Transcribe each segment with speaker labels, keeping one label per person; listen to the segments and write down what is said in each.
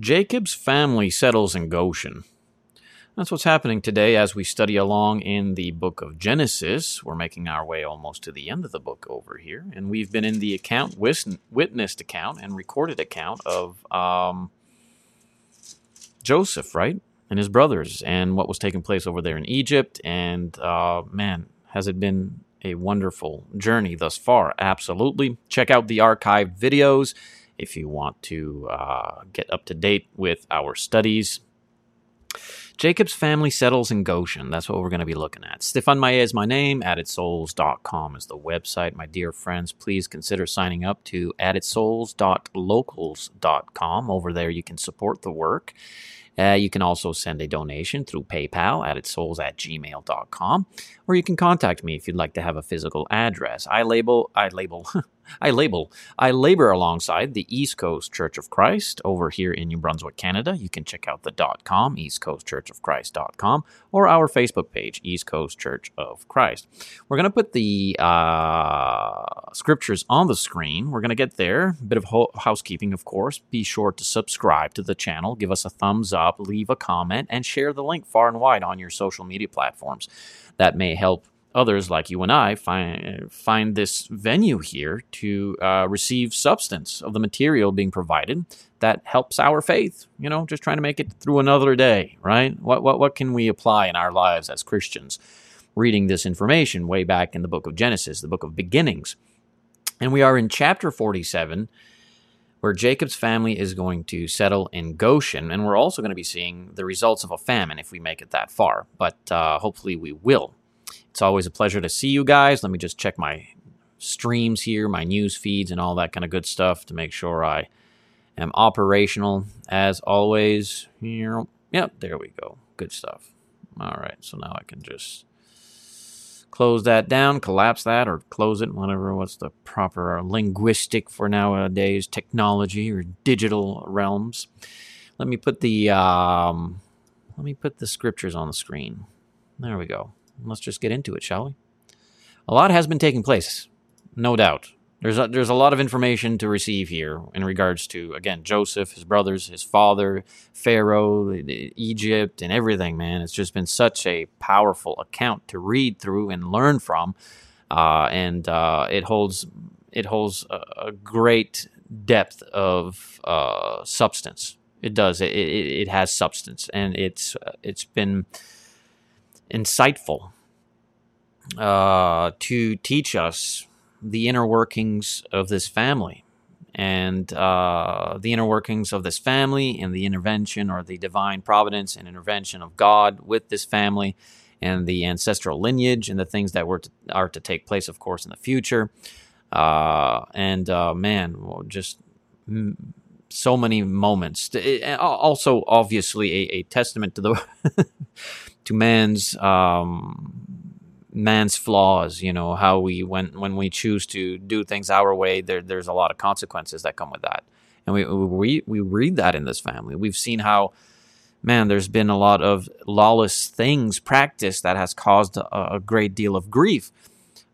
Speaker 1: Jacob's family settles in Goshen. That's what's happening today as we study along in the book of Genesis. We're making our way almost to the end of the book over here, and we've been in the account, witnessed account, and recorded account of um, Joseph, right? And his brothers, and what was taking place over there in Egypt. And uh, man, has it been a wonderful journey thus far? Absolutely. Check out the archived videos if you want to uh, get up to date with our studies. Jacob's family settles in Goshen. That's what we're going to be looking at. Stephane Maia is my name. AddedSouls.com is the website. My dear friends, please consider signing up to AddedSouls.locals.com. Over there, you can support the work. Uh, you can also send a donation through PayPal at souls at gmail.com, or you can contact me if you'd like to have a physical address. I label, I label, I label, I labor alongside the East Coast Church of Christ over here in New Brunswick, Canada. You can check out the dot .com, eastcoastchurchofchrist.com, or our Facebook page, East Coast Church of Christ. We're going to put the uh, scriptures on the screen. We're going to get there. A bit of ho- housekeeping, of course. Be sure to subscribe to the channel, give us a thumbs up, leave a comment, and share the link far and wide on your social media platforms. That may help others like you and I find find this venue here to uh, receive substance of the material being provided that helps our faith. You know, just trying to make it through another day, right? What what what can we apply in our lives as Christians? Reading this information way back in the book of Genesis, the book of beginnings, and we are in chapter forty-seven. Where Jacob's family is going to settle in Goshen, and we're also going to be seeing the results of a famine if we make it that far, but uh, hopefully we will. It's always a pleasure to see you guys. Let me just check my streams here, my news feeds, and all that kind of good stuff to make sure I am operational as always. Yep, there we go. Good stuff. All right, so now I can just close that down, collapse that, or close it, whatever. What's the proper linguistic for nowadays technology or digital realms? Let me put the um, let me put the scriptures on the screen. There we go let's just get into it, shall we? A lot has been taking place, no doubt. There's a, there's a lot of information to receive here in regards to again Joseph, his brothers, his father, Pharaoh, Egypt, and everything. Man, it's just been such a powerful account to read through and learn from, uh, and uh, it holds it holds a, a great depth of uh, substance. It does. It, it, it has substance, and it's it's been insightful uh, to teach us the inner workings of this family and uh, the inner workings of this family and the intervention or the divine providence and intervention of God with this family and the ancestral lineage and the things that were to, are to take place, of course, in the future. Uh, and uh, man, well, just so many moments. Also, obviously, a, a testament to the to man's um, man's flaws. You know how we when when we choose to do things our way, there there's a lot of consequences that come with that, and we we we read that in this family. We've seen how. Man, there's been a lot of lawless things practiced that has caused a, a great deal of grief.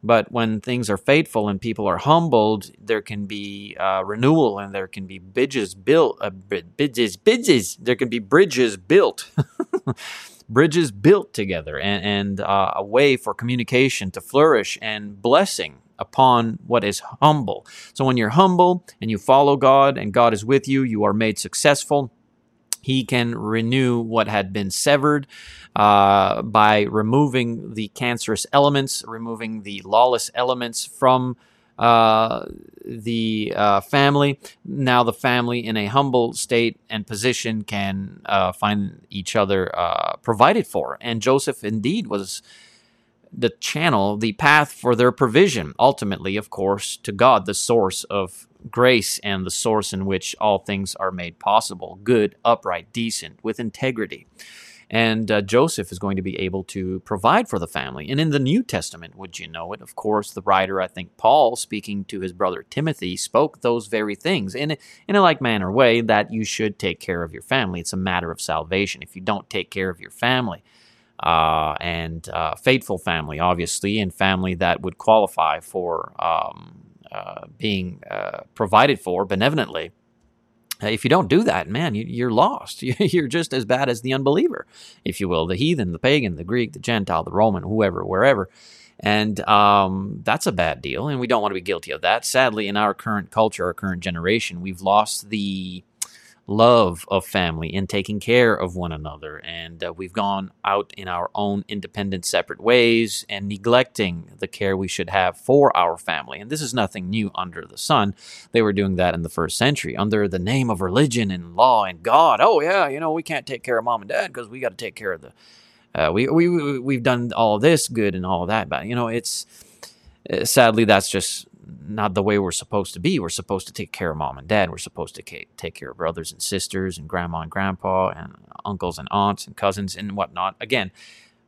Speaker 1: But when things are faithful and people are humbled, there can be uh, renewal and there can be bridges built. Uh, bridges, bridges. There can be bridges built. bridges built together and, and uh, a way for communication to flourish and blessing upon what is humble. So when you're humble and you follow God and God is with you, you are made successful. He can renew what had been severed uh, by removing the cancerous elements, removing the lawless elements from uh, the uh, family. Now, the family in a humble state and position can uh, find each other uh, provided for. And Joseph indeed was the channel, the path for their provision, ultimately, of course, to God, the source of grace and the source in which all things are made possible good, upright, decent, with integrity. And uh, Joseph is going to be able to provide for the family. And in the New Testament, would you know it? Of course, the writer, I think Paul, speaking to his brother Timothy, spoke those very things in, in a like manner way that you should take care of your family. It's a matter of salvation. If you don't take care of your family, uh, and uh, faithful family, obviously, and family that would qualify for um, being uh, provided for benevolently, Uh, if you don't do that, man, you, are lost. You're just as bad as the unbeliever, if you will, the heathen, the pagan, the Greek, the Gentile, the Roman, whoever, wherever. And um, that's a bad deal, and we don't want to be guilty of that. Sadly, in our current culture, our current generation, we've lost the love of family and taking care of one another. And uh, we've gone out in our own independent, separate ways and neglecting the care we should have for our family. And this is nothing new under the sun. They were doing that in the first century under the name of religion and law and God. Oh, yeah, you know, we can't take care of mom and dad because we got to take care of the. Uh, we, we, we've done all this good and all that, but, you know, it's uh, sadly that's just not the way we're supposed to be. We're supposed to take care of mom and dad. We're supposed to take care of brothers and sisters and grandma and grandpa and uncles and aunts and cousins and whatnot. Again,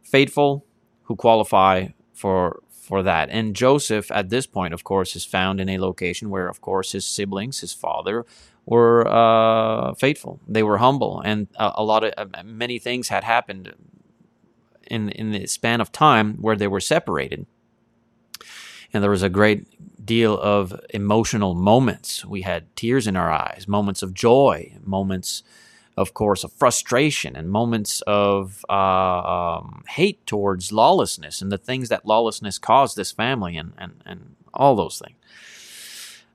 Speaker 1: faithful who qualify for for that. And Joseph, at this point, of course, is found in a location where, of course, his siblings, his father, were uh, faithful. They were humble, and a, a lot of uh, many things had happened in in the span of time where they were separated and there was a great deal of emotional moments. We had tears in our eyes, moments of joy, moments, of course, of frustration, and moments of uh, um, hate towards lawlessness and the things that lawlessness caused this family and, and, and all those things.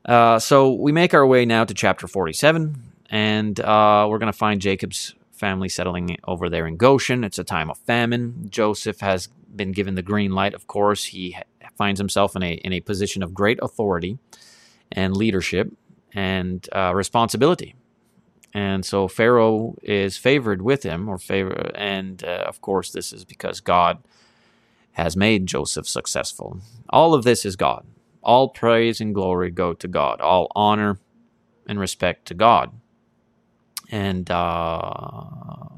Speaker 1: Uh, so we make our way now to chapter 47, and uh, we're going to find Jacob's family settling over there in Goshen. It's a time of famine. Joseph has been given the green light, of course. He finds himself in a in a position of great authority and leadership and uh, responsibility. And so Pharaoh is favored with him, or favor, and uh, of course this is because God has made Joseph successful. All of this is God. All praise and glory go to God. All honor and respect to God. And uh,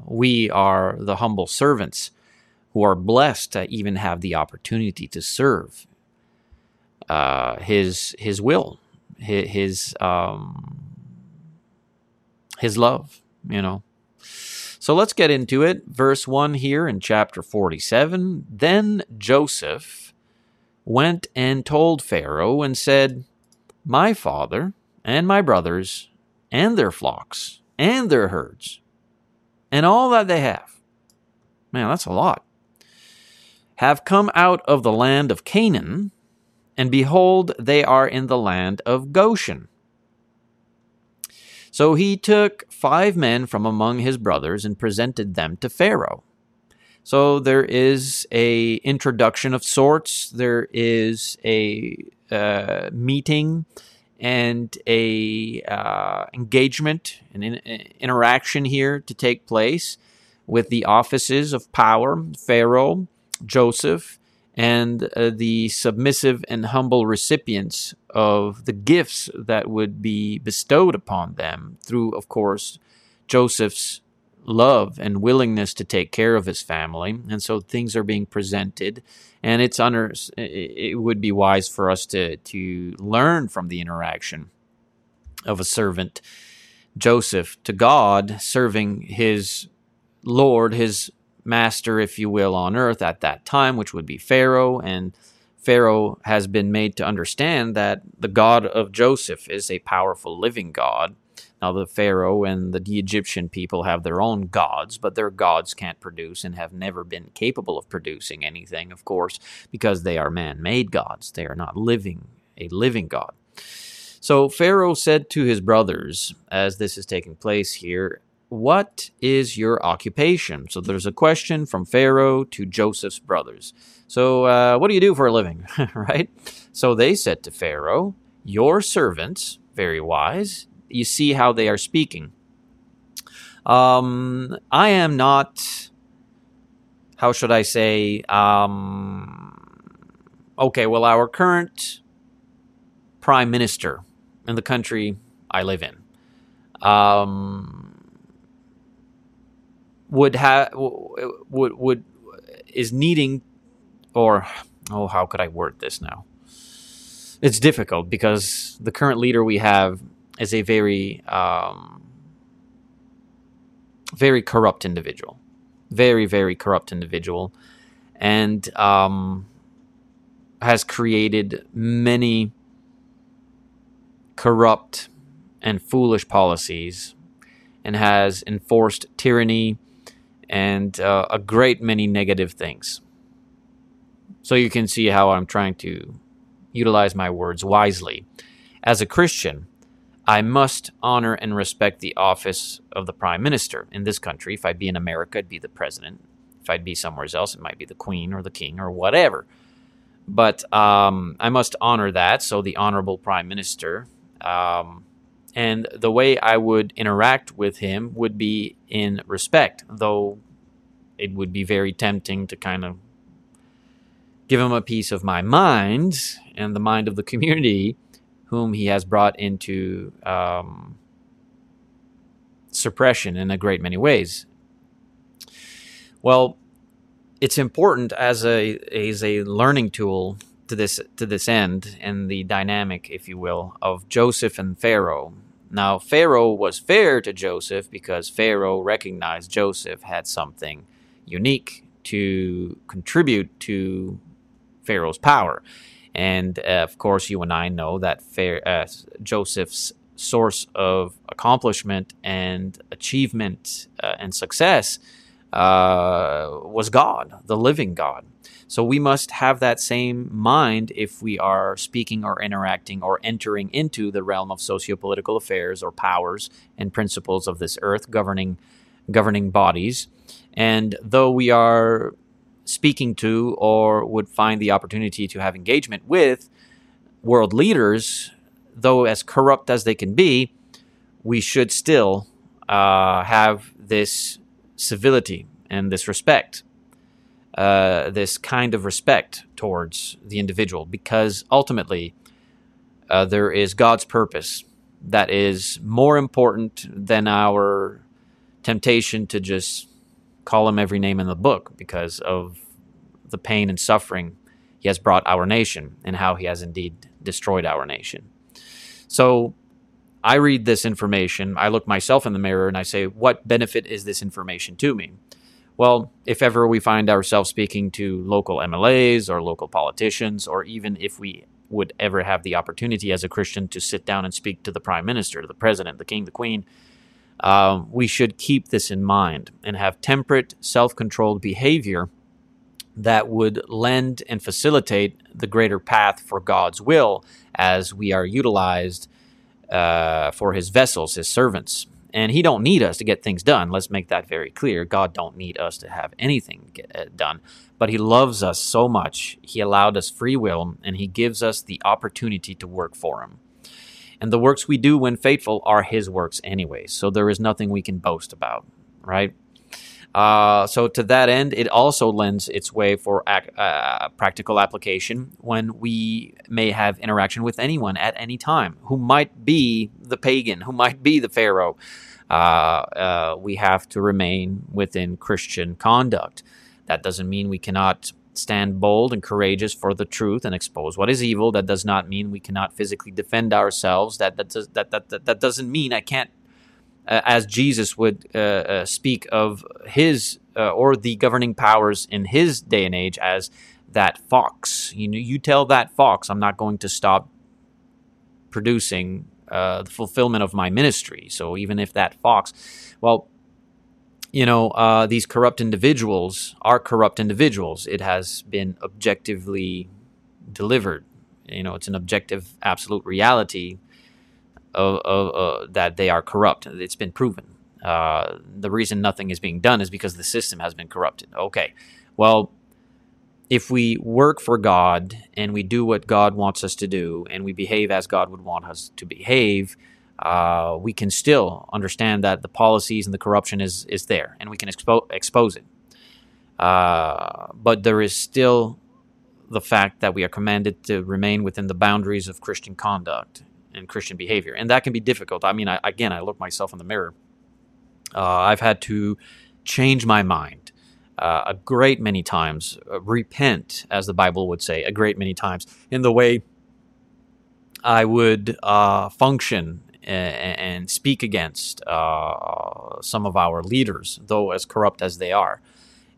Speaker 1: we are the humble servants who are blessed to even have the opportunity to serve uh, his his will, his um, his love. You know. So let's get into it. Verse 1 here in chapter 47. Then Joseph went and told Pharaoh and said, My father and my brothers and their flocks and their herds and all that they have. Man, that's a lot have come out of the land of Canaan, and behold, they are in the land of Goshen. So he took five men from among his brothers and presented them to Pharaoh. So there is a introduction of sorts. There is a uh, meeting and a uh, engagement, an in- interaction here to take place with the offices of power, Pharaoh, Joseph and uh, the submissive and humble recipients of the gifts that would be bestowed upon them through, of course, Joseph's love and willingness to take care of his family. And so things are being presented. And it's under, it would be wise for us to, to learn from the interaction of a servant, Joseph, to God, serving his Lord, his master, if you will, on earth at that time, which would be Pharaoh. And Pharaoh has been made to understand that the God of Joseph is a powerful living God. Now, the Pharaoh and the Egyptian people have their own gods, but their gods can't produce and have never been capable of producing anything, of course, because they are man made gods. They are not living, a living God. So Pharaoh said to his brothers, as this is taking place here, what is your occupation? So there's a question from Pharaoh to Joseph's brothers. So, uh, what do you do for a living? right? So they said to Pharaoh, Your servants, very wise, you see how they are speaking. Um, I am not, how should I say, um, okay, well, our current prime minister in the country I live in. Um, would have would would is needing or oh how could I word this now? It's difficult because the current leader we have is a very um, very corrupt individual, very very corrupt individual, and um, has created many corrupt and foolish policies and has enforced tyranny and uh, a great many negative things. So you can see how I'm trying to utilize my words wisely. As a Christian, I must honor and respect the office of the prime minister in this country. If I'd be in America, I'd be the president. If I'd be somewhere else, it might be the queen or the king or whatever. But um, I must honor that. So the honorable prime minister. Um, and the way I would interact with him would be in respect, though it would be very tempting to kind of give him a piece of my mind and the mind of the community whom he has brought into um, suppression in a great many ways. Well, it's important as a as a learning tool to this to this end and the dynamic, if you will, of Joseph and Pharaoh. Now, Pharaoh was fair to Joseph because Pharaoh recognized Joseph had something unique to contribute to Pharaoh's power. And uh, of course, you and I know that uh, Joseph's source of accomplishment and achievement uh, and success uh, was God, the living God. So we must have that same mind if we are speaking or interacting or entering into the realm of sociopolitical affairs or powers and principles of this earth governing governing bodies. And though we are speaking to or would find the opportunity to have engagement with world leaders, though as corrupt as they can be, we should still uh, have this civility and this respect, uh, this kind of respect towards the individual, because ultimately uh, there is God's purpose that is more important than our temptation to just call him every name in the book because of the pain and suffering he has brought our nation and how he has indeed destroyed our nation. So I read this information, I look myself in the mirror and I say, what benefit is this information to me? Well, if ever we find ourselves speaking to local MLAs or local politicians, or even if we would ever have the opportunity as a Christian to sit down and speak to the prime minister, the president, the king, the queen, uh, we should keep this in mind and have temperate, self controlled behavior that would lend and facilitate the greater path for God's will as we are utilized uh, for his vessels, his servants. And he don't need us to get things done. Let's make that very clear. God don't need us to have anything get uh, done, but he loves us so much. He allowed us free will and he gives us the opportunity to work for him. And the works we do when faithful are his works anyway. So there is nothing we can boast about, right? Uh, so to that end, it also lends its way for ac- uh, practical application when we may have interaction with anyone at any time who might be the pagan, who might be the pharaoh. Uh, uh we have to remain within Christian conduct. That doesn't mean we cannot stand bold and courageous for the truth and expose what is evil. That does not mean we cannot physically defend ourselves. That that does, that, that, that, that doesn't mean I can't, uh, as Jesus would uh, uh, speak of his uh, or the governing powers in his day and age as that fox. You know, you tell that fox, I'm not going to stop producing uh, the fulfillment of my ministry. So even if that fox, well, you know, uh, these corrupt individuals are corrupt individuals. It has been objectively delivered. You know, it's an objective, absolute reality of, of uh, that they are corrupt. It's been proven. Uh, the reason nothing is being done is because the system has been corrupted. Okay, well, if we work for God and we do what God wants us to do and we behave as God would want us to behave, uh, we can still understand that the policies and the corruption is is there, and we can expo- expose it. Uh, but there is still the fact that we are commanded to remain within the boundaries of Christian conduct and Christian behavior, and that can be difficult. I mean, I, again, I look myself in the mirror. Uh, I've had to change my mind uh, a great many times, uh, repent, as the Bible would say, a great many times in the way I would uh, function and speak against uh, some of our leaders, though as corrupt as they are.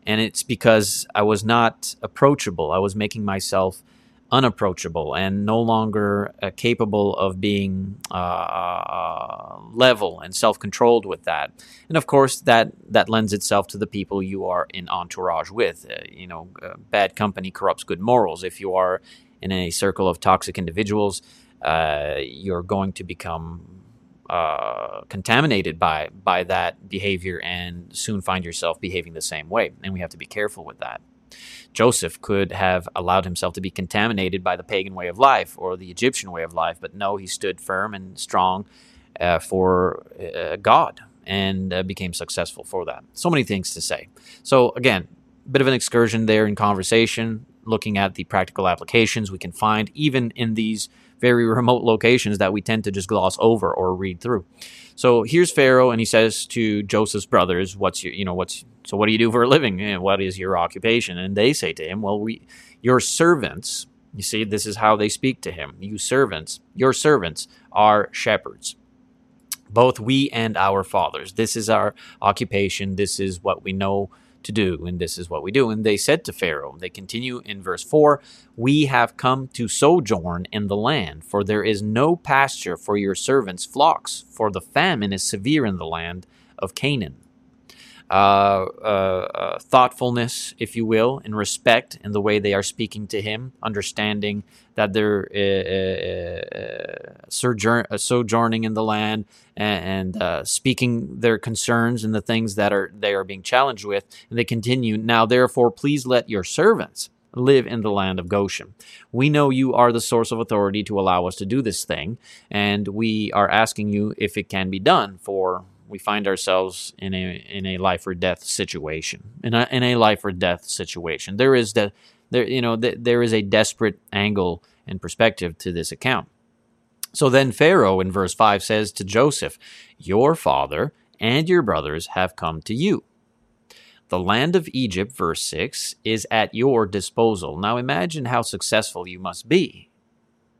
Speaker 1: And it's because I was not approachable. I was making myself unapproachable and no longer uh, capable of being uh, uh, level and self-controlled with that. And of course, that that lends itself to the people you are in entourage with. Uh, you know, uh, bad company corrupts good morals. If you are in a circle of toxic individuals, uh, you're going to become contaminated by by that behavior and soon find yourself behaving the same way. And we have to be careful with that. Joseph could have allowed himself to be contaminated by the pagan way of life or the Egyptian way of life, but no, he stood firm and strong uh, for uh, God and uh, became successful for that. So many things to say. So, again, bit of an excursion there in conversation, looking at the practical applications we can find even in these very remote locations that we tend to just gloss over or read through. So here's Pharaoh, and he says to Joseph's brothers, "What's your, you know, what's so? What do you do for a living? And what is your occupation?" And they say to him, "Well, we, your servants. You see, this is how they speak to him. You servants, your servants are shepherds." Both we and our fathers. This is our occupation. This is what we know to do, and this is what we do. And they said to Pharaoh, they continue in verse 4 We have come to sojourn in the land, for there is no pasture for your servants' flocks, for the famine is severe in the land of Canaan. Uh, uh, uh, thoughtfulness, if you will, and respect in the way they are speaking to him, understanding that they're sojourn, sojourning in the land and, and speaking their concerns and the things that are they are being challenged with. And they continue, now therefore, please let your servants live in the land of Goshen. We know you are the source of authority to allow us to do this thing, and we are asking you if it can be done for we find ourselves in a in a life or death situation. In a in a life or death situation, there is the there you know the, there is a desperate angle and perspective to this account. So then Pharaoh in verse five says to Joseph, "Your father and your brothers have come to you." The land of Egypt, verse 6, is at your disposal. Now imagine how successful you must be.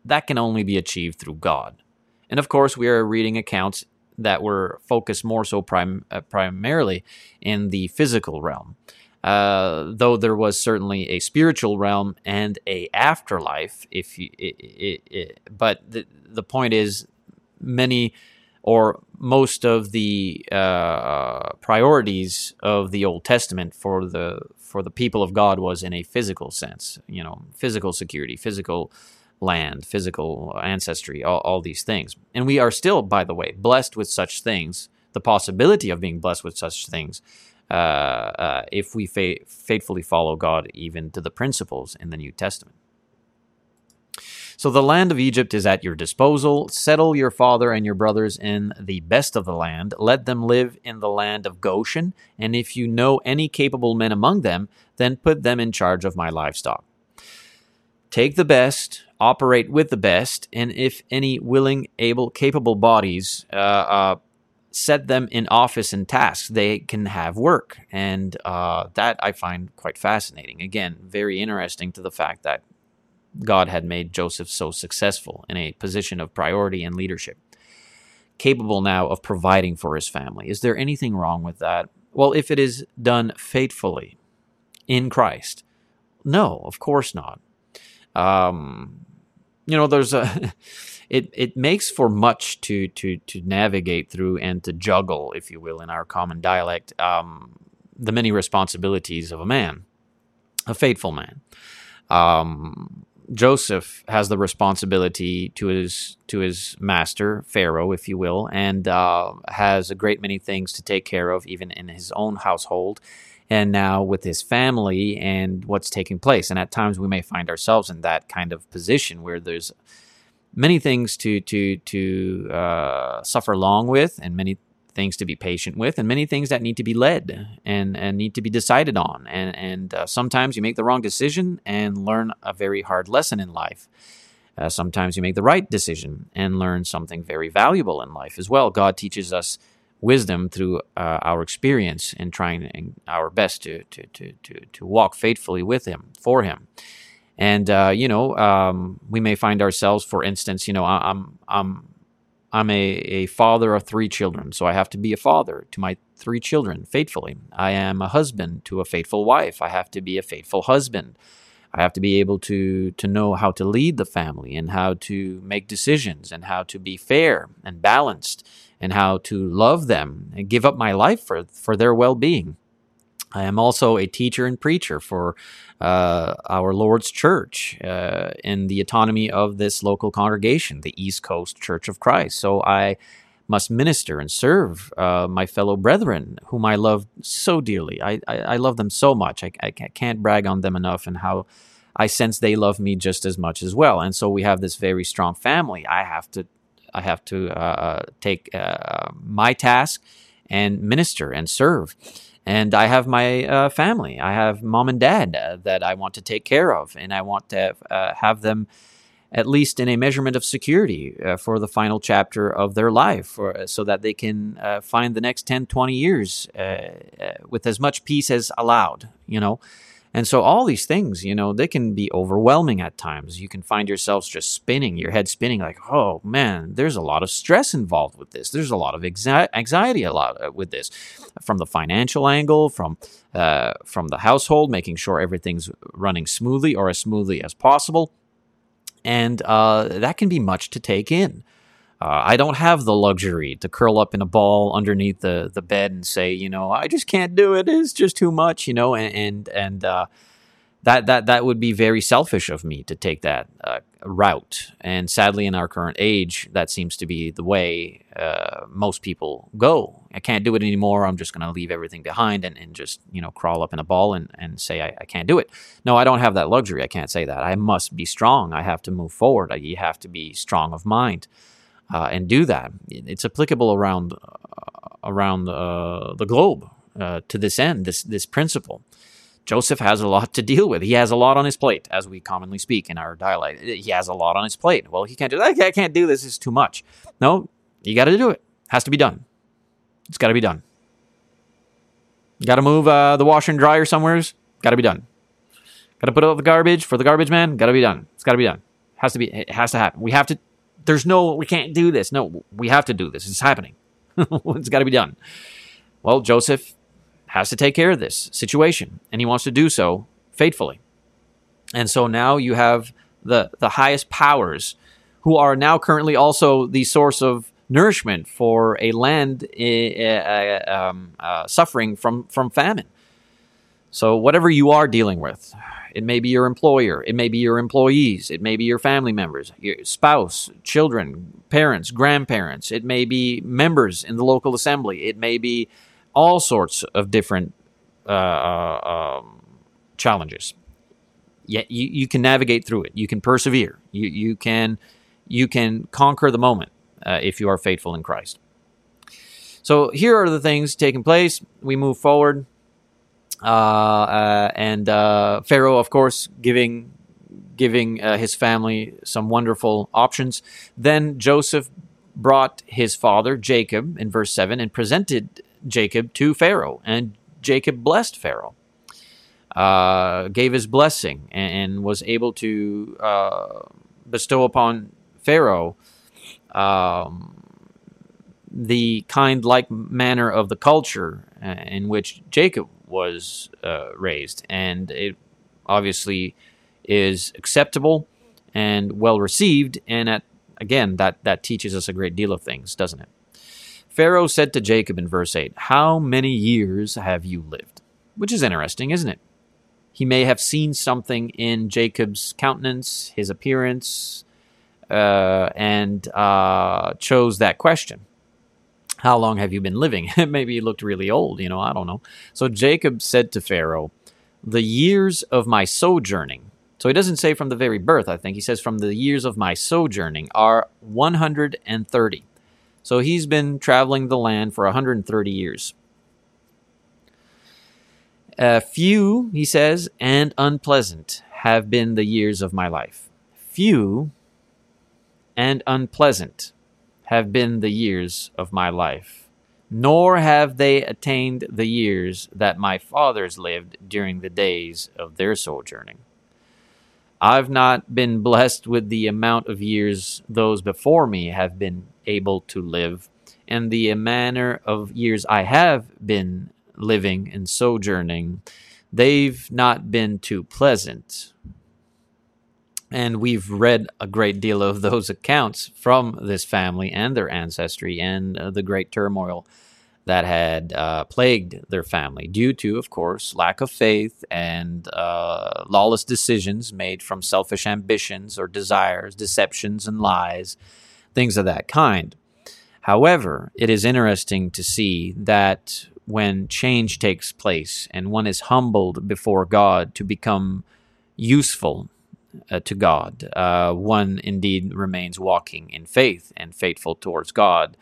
Speaker 1: That can only be achieved through God. And of course, we are reading accounts that were focused more so prim- uh, primarily in the physical realm. Uh, though there was certainly a spiritual realm and a afterlife, if you, it, it, it, but the, the point is, many or most of the uh, priorities of the Old Testament for the for the people of God was in a physical sense, you know, physical security, physical land, physical ancestry, all, all these things. And we are still, by the way, blessed with such things, the possibility of being blessed with such things, uh, uh, if we fa- faithfully follow God even to the principles in the New Testament. So the land of Egypt is at your disposal. Settle your father and your brothers in the best of the land. Let them live in the land of Goshen. And if you know any capable men among them, then put them in charge of my livestock. Take the best, operate with the best, and if any willing, able, capable bodies, uh, uh, set them in office and tasks, they can have work. And uh, that I find quite fascinating. Again, very interesting to the fact that God had made Joseph so successful in a position of priority and leadership, capable now of providing for his family. Is there anything wrong with that? Well, if it is done faithfully in Christ, no, of course not. Um, you know, there's a it it makes for much to to to navigate through and to juggle, if you will, in our common dialect, um, the many responsibilities of a man, a faithful man. Um, Joseph has the responsibility to his to his master Pharaoh, if you will, and uh, has a great many things to take care of, even in his own household and now with his family and what's taking place. And at times we may find ourselves in that kind of position where there's many things to to to uh, suffer along with, and many things to be patient with, and many things that need to be led and and need to be decided on. And and uh, sometimes you make the wrong decision and learn a very hard lesson in life. Uh, sometimes you make the right decision and learn something very valuable in life as well. God teaches us wisdom through uh, our experience in trying our best to, to, to, to, to walk faithfully with Him, for Him. And, uh, you know, um, we may find ourselves, for instance, you know, I'm, I'm, I'm a, a father of three children, so I have to be a father to my three children faithfully. I am a husband to a faithful wife. I have to be a faithful husband. I have to be able to to know how to lead the family and how to make decisions and how to be fair and balanced and how to love them and give up my life for for their well-being. I am also a teacher and preacher for uh, our Lord's Church uh, in the autonomy of this local congregation, the East Coast Church of Christ. So I must minister and serve uh, my fellow brethren, whom I love so dearly. I, I, I love them so much. I, I can't brag on them enough and how I sense they love me just as much as well. And so we have this very strong family. I have to I have to uh, take uh, my task and minister and serve. And I have my uh, family. I have mom and dad uh, that I want to take care of, and I want to uh, have them at least in a measurement of security uh, for the final chapter of their life for, so that they can uh, find the next 10 20 years uh, with as much peace as allowed you know and so all these things, you know, they can be overwhelming at times. You can find yourselves just spinning, your head spinning like, "Oh man, there's a lot of stress involved with this. There's a lot of anxiety a lot uh, with this." From the financial angle, from uh, from the household, making sure everything's running smoothly or as smoothly as possible. And uh, that can be much to take in. Uh, I don't have the luxury to curl up in a ball underneath the, the bed and say, you know, I just can't do it. It's just too much, you know, and and, and uh, that that that would be very selfish of me to take that uh, route. And sadly, in our current age, that seems to be the way uh, most people go. I can't do it anymore. I'm just going to leave everything behind and, and just you know crawl up in a ball and and say I, I can't do it. No, I don't have that luxury. I can't say that. I must be strong. I have to move forward. You have to be strong of mind uh, and do that. It's applicable around around uh, the globe uh, to this end. This this principle. Joseph has a lot to deal with. He has a lot on his plate, as we commonly speak in our dialect. He has a lot on his plate. Well, he can't do. I can't do this. It's too much. No, you got to do it. Has to be done. It's got to be done. Got to move uh, the washer and dryer somewheres. Got to be done. Got to put out the garbage for the garbage man. Got to be done. It's got to be done. Has to be. It has to happen. We have to there's no, we can't do this. No, we have to do this. It's happening. it's got to be done. Well, Joseph has to take care of this situation, and he wants to do so faithfully. And so now you have the the highest powers who are now currently also the source of nourishment for a land uh, um, uh, suffering from from famine. So whatever you are dealing with, it may be your employer. It may be your employees. It may be your family members, your spouse, children, parents, grandparents. It may be members in the local assembly. It may be all sorts of different uh, uh, um, challenges. Yet you, you can navigate through it. You can persevere. You, you can you can conquer the moment uh, if you are faithful in Christ. So here are the things taking place. We move forward. Uh, uh, and uh, Pharaoh, of course, giving giving his family some wonderful options. Then Joseph brought his father Jacob in verse seven and presented Jacob to Pharaoh, and Jacob blessed Pharaoh. Uh, gave his blessing and, and was able to uh, bestow upon Pharaoh um, the kind like manner of the culture in which Jacob was uh, raised, and it obviously is acceptable and well received. And at, again, that that teaches us a great deal of things, doesn't it? Pharaoh said to Jacob in verse eight, "How many years have you lived?" Which is interesting, isn't it? He may have seen something in Jacob's countenance, his appearance, uh, and uh, chose that question how long have you been living? Maybe he looked really old, you know, I don't know. So Jacob said to Pharaoh, The years of my sojourning. So he doesn't say from the very birth, I think. He says from the years of my sojourning are 130. So he's been traveling the land for 130 years. Uh, few, he says, and unpleasant have been the years of my life. Few and unpleasant have been the years of my life, nor have they attained the years that my fathers lived during the days of their sojourning. I've not been blessed with the amount of years those before me have been able to live, and the manner of years I have been living and sojourning, they've not been too pleasant. And we've read a great deal of those accounts from this family and their ancestry and uh, the great turmoil that had uh, plagued their family due to, of course, lack of faith and uh, lawless decisions made from selfish ambitions or desires, deceptions and lies, things of that kind. However, it is interesting to see that when change takes place and one is humbled before God to become useful uh, to God, uh, one indeed remains walking in faith and faithful towards God,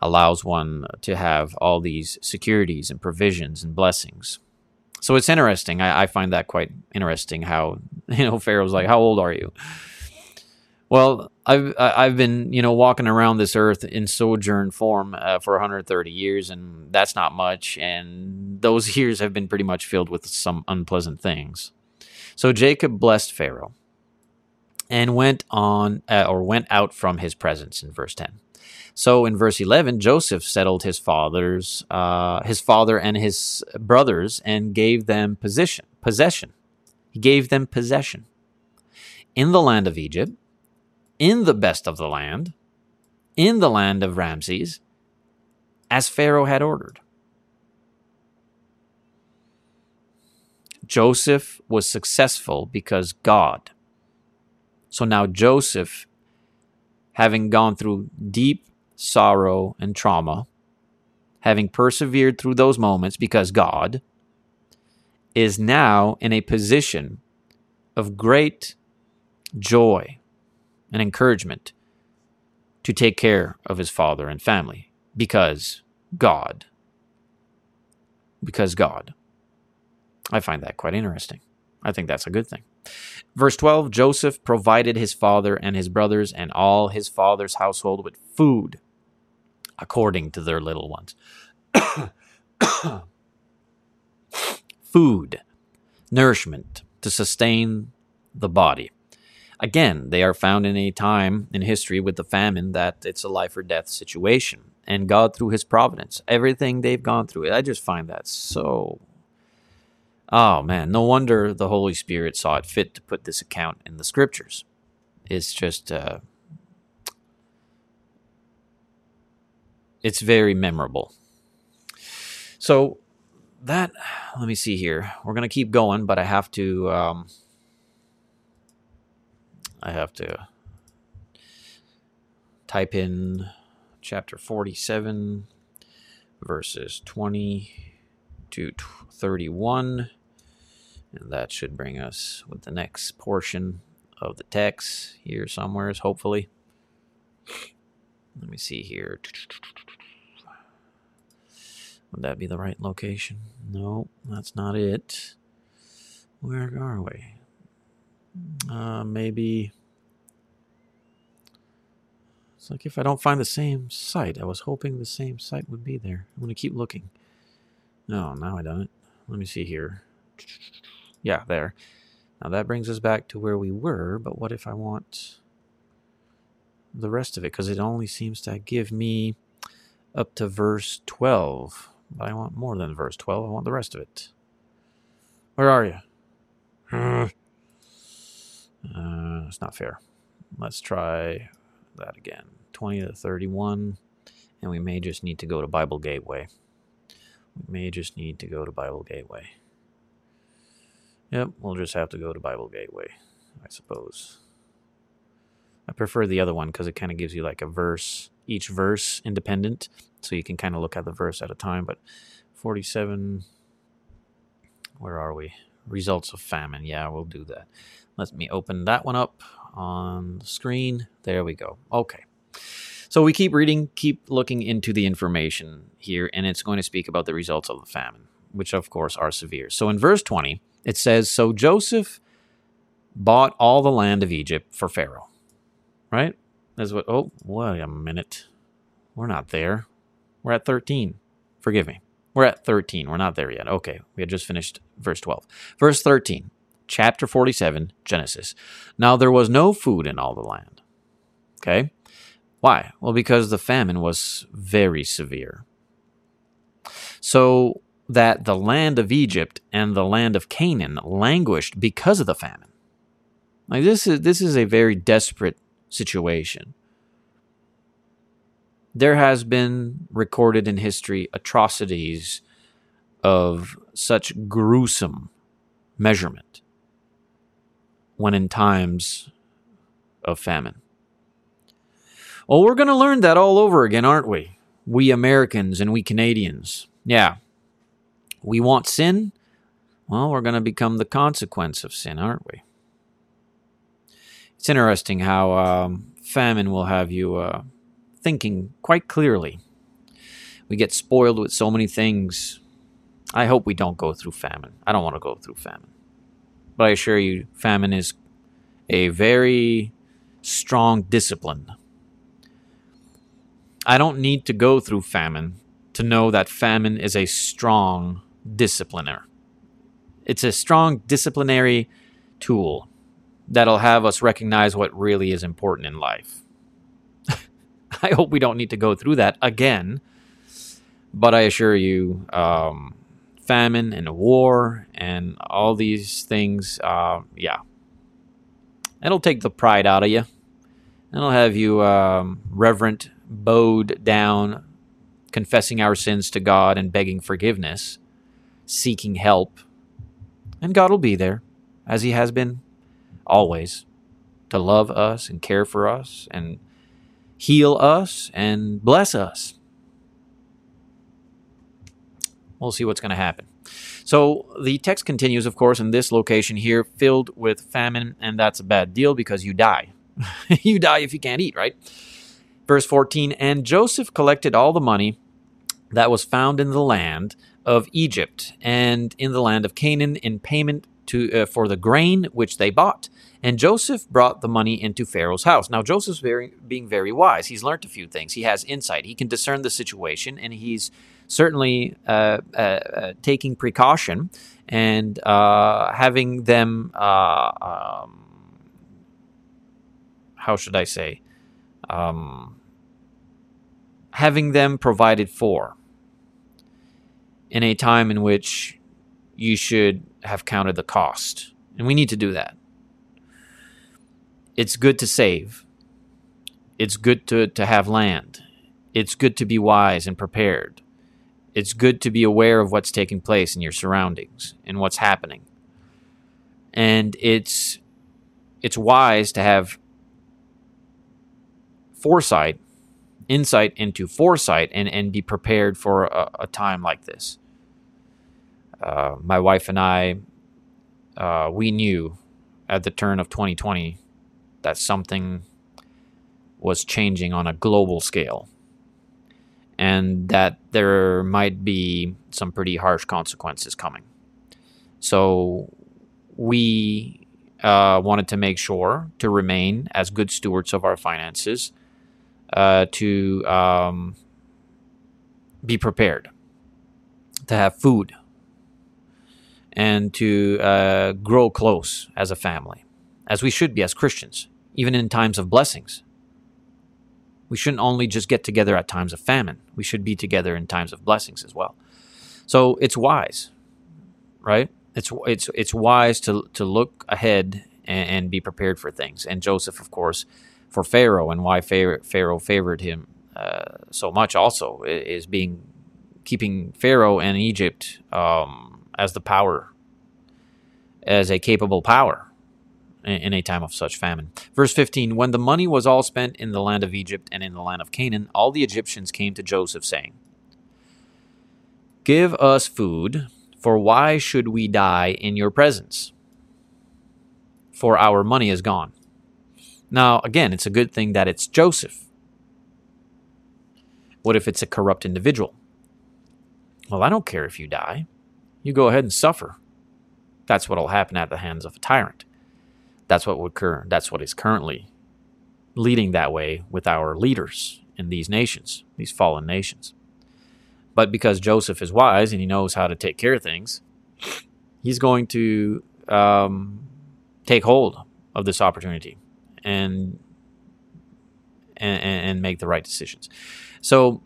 Speaker 1: allows one to have all these securities and provisions and blessings. So it's interesting. I, I find that quite interesting. How you know Pharaoh's like, "How old are you?" Well, I've I've been you know walking around this earth in sojourn form uh, for 130 years, and that's not much. And those years have been pretty much filled with some unpleasant things. So Jacob blessed Pharaoh and went on uh, or went out from his presence in verse 10. So in verse 11, Joseph settled his father's uh, his father and his brothers and gave them possession. Possession. He gave them possession in the land of Egypt in the best of the land, in the land of Ramses, as Pharaoh had ordered. Joseph was successful because God. So now Joseph, having gone through deep sorrow and trauma, having persevered through those moments because God, is now in a position of great joy and encouragement to take care of his father and family because God. Because God. I find that quite interesting. I think that's a good thing. Verse 12 Joseph provided his father and his brothers and all his father's household with food according to their little ones. food, nourishment to sustain the body. Again, they are found in a time in history with the famine that it's a life or death situation. And God, through His providence, everything they've gone through, I just find that so. Oh man, no wonder the Holy Spirit saw it fit to put this account in the scriptures. It's just. Uh, it's very memorable. So that let me see here. We're gonna keep going, but I have to um, I have to type in chapter 47, verses 20 to 31, and that should bring us with the next portion of the text here somewheres, hopefully. Let me see here. Would that be the right location? No, that's not it. Where are we? Uh, maybe. It's like if I don't find the same site, I was hoping the same site would be there. I'm going to keep looking. No, now I don't. Let me see here. Yeah, there. Now that brings us back to where we were, but what if I want the rest of it? Because it only seems to give me up to verse 12. But I want more than verse 12. I want the rest of it. Where are you? Uh, it's not fair. Let's try that again. 20 to 31. And we may just need to go to Bible Gateway. We may just need to go to Bible Gateway. Yep, we'll just have to go to Bible Gateway, I suppose. I prefer the other one because it kind of gives you like a verse, each verse independent, so you can kind of look at the verse at a time. But 47, where are we? Results of famine. Yeah, we'll do that. Let me open that one up on the screen. There we go. Okay. So we keep reading, keep looking into the information here, and it's going to speak about the results of the famine, which of course are severe. So in verse 20, it says So Joseph bought all the land of Egypt for Pharaoh. Right? That's what, oh, wait a minute. We're not there. We're at 13. Forgive me. We're at 13. We're not there yet. Okay. We had just finished verse 12. Verse 13 chapter 47, Genesis. Now there was no food in all the land. Okay? Why? Well, because the famine was very severe. So that the land of Egypt and the land of Canaan languished because of the famine. Like this is this is a very desperate situation. There has been recorded in history atrocities of such gruesome measurement when in times of famine. Well, we're going to learn that all over again, aren't we? We Americans and we Canadians. Yeah. We want sin. Well, we're going to become the consequence of sin, aren't we? It's interesting how um, famine will have you uh, thinking quite clearly. We get spoiled with so many things. I hope we don't go through famine. I don't want to go through famine. But I assure you, famine is a very strong discipline. I don't need to go through famine to know that famine is a strong discipliner. It's a strong disciplinary tool that'll have us recognize what really is important in life. I hope we don't need to go through that again, but I assure you, um, famine and war and all these things, uh, yeah, it'll take the pride out of you. It'll have you um, reverent, bowed down, confessing our sins to God and begging forgiveness, seeking help. And God will be there, as He has been always, to love us and care for us and heal us and bless us. We'll see what's going to happen. So the text continues, of course, in this location here, filled with famine, and that's a bad deal because you die. you die if you can't eat, right? Verse 14 And Joseph collected all the money that was found in the land of Egypt and in the land of Canaan in payment to, uh, for the grain which they bought. And Joseph brought the money into Pharaoh's house. Now, Joseph's very, being very wise. He's learned a few things. He has insight. He can discern the situation, and he's certainly uh, uh, uh taking precaution and uh, having them, uh, um, how should I say, um, having them provided for in a time in which you should have counted the cost. And we need to do that. It's good to save. It's good to, to have land. It's good to be wise and prepared. It's good to be aware of what's taking place in your surroundings and what's happening. And it's it's wise to have foresight, insight into foresight, and, and be prepared for a, a time like this. Uh, my wife and I, uh, we knew at the turn of 2020 that something was changing on a global scale and that there might be some pretty harsh consequences coming. So we uh, wanted to make sure to remain as good stewards of our finances, uh, to um, be prepared, to have food and to uh, grow close as a family, as we should be as Christians, even in times of blessings. We shouldn't only just get together at times of famine, we should be together in times of blessings as well. So it's wise, right? It's, it's, it's wise to, to look ahead and, and be prepared for things. And Joseph, of course, for Pharaoh and why Pharaoh favored him uh, so much also is being keeping Pharaoh and Egypt um, as the power, as a capable power in a time of such famine. Verse 15 When the money was all spent in the land of Egypt and in the land of Canaan, all the Egyptians came to Joseph, saying, Give us food, for why should we die in your presence? For our money is gone. Now, again, it's a good thing that it's Joseph. What if it's a corrupt individual? Well, I don't care if you die you go ahead and suffer. That's what will happen at the hands of a tyrant. That's what would occur. That's what is currently leading that way with our leaders in these nations, these fallen nations. But because Joseph is wise and he knows how to take care of things, he's going to um, take hold of this opportunity and, and and make the right decisions. So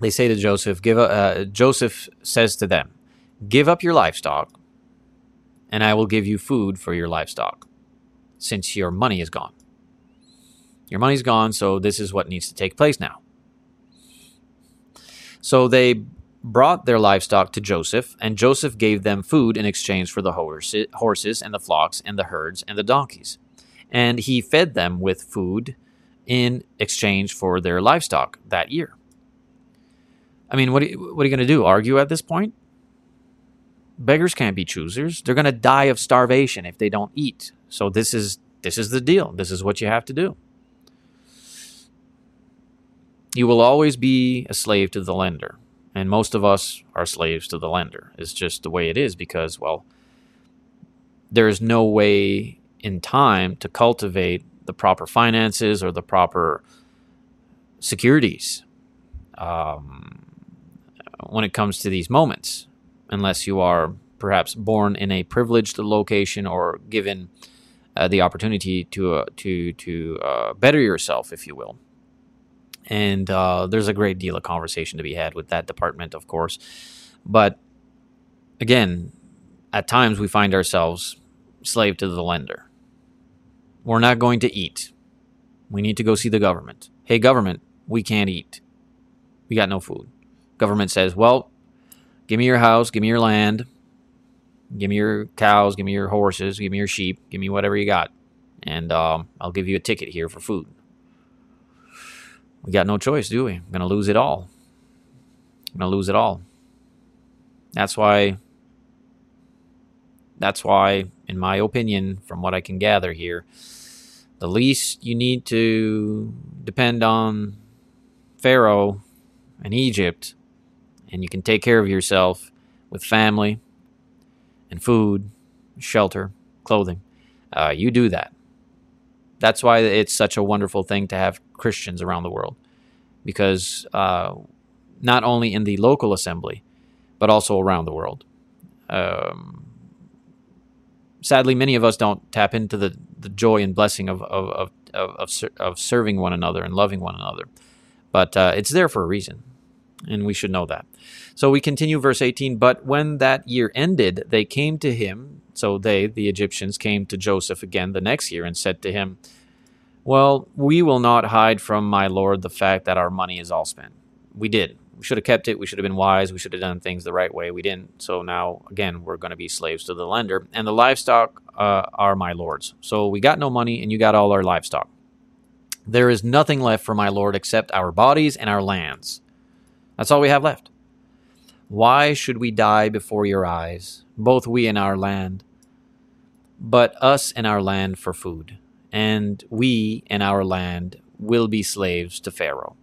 Speaker 1: they say to Joseph, "Give." A, uh, Joseph says to them, Give up your livestock, and I will give you food for your livestock. since your money is gone. Your money's gone, so this is what needs to take place now. So they brought their livestock to Joseph, and Joseph gave them food in exchange for the horses and the flocks and the herds and the donkeys. And he fed them with food in exchange for their livestock that year. I mean, what are you, what are you going to do? Argue at this point? Beggars can't be choosers. They're going to die of starvation if they don't eat. So this is this is the deal. This is what you have to do. You will always be a slave to the lender. And most of us are slaves to the lender. It's just the way it is because, well, there is no way in time to cultivate the proper finances or the proper securities um, when it comes to these moments, unless you are perhaps born in a privileged location or given uh, the opportunity to uh, to to uh, better yourself, if you will and uh, there's a great deal of conversation to be had with that department, of course. But again, at times we find ourselves slave to the lender. We're not going to eat. We need to go see the government. Hey, government, we can't eat. We got no food. Government says, well, give me your house, give me your land, give me your cows, give me your horses, give me your sheep, give me whatever you got, and um, I'll give you a ticket here for food we got no choice, do we? I'm to lose it all. I'm to lose it all. That's why, that's why, in my opinion, from what I can gather here, the least you need to depend on Pharaoh and Egypt, and you can take care of yourself with family and food, shelter, clothing. Uh, you do that. That's why it's such a wonderful thing to have Christians around the world, because uh, not only in the local assembly, but also around the world. Um, sadly, many of us don't tap into the, the joy and blessing of of, of, of, of serving one another and loving one another. But uh, it's there for a reason, and we should know that. So we continue, verse 18. But when that year ended, they came to him so they, the Egyptians, came to Joseph again the next year and said to him, Well, we will not hide from my lord the fact that our money is all spent. We did. We should have kept it. We should have been wise. We should have done things the right way. We didn't. So now, again, we're going to be slaves to the lender. And the livestock uh, are my lord's. So we got no money, and you got all our livestock. There is nothing left for my lord except our bodies and our lands. That's all we have left. Why should we die before your eyes, both we and our land? But us and our land for food, and we and our land will be slaves to Pharaoh.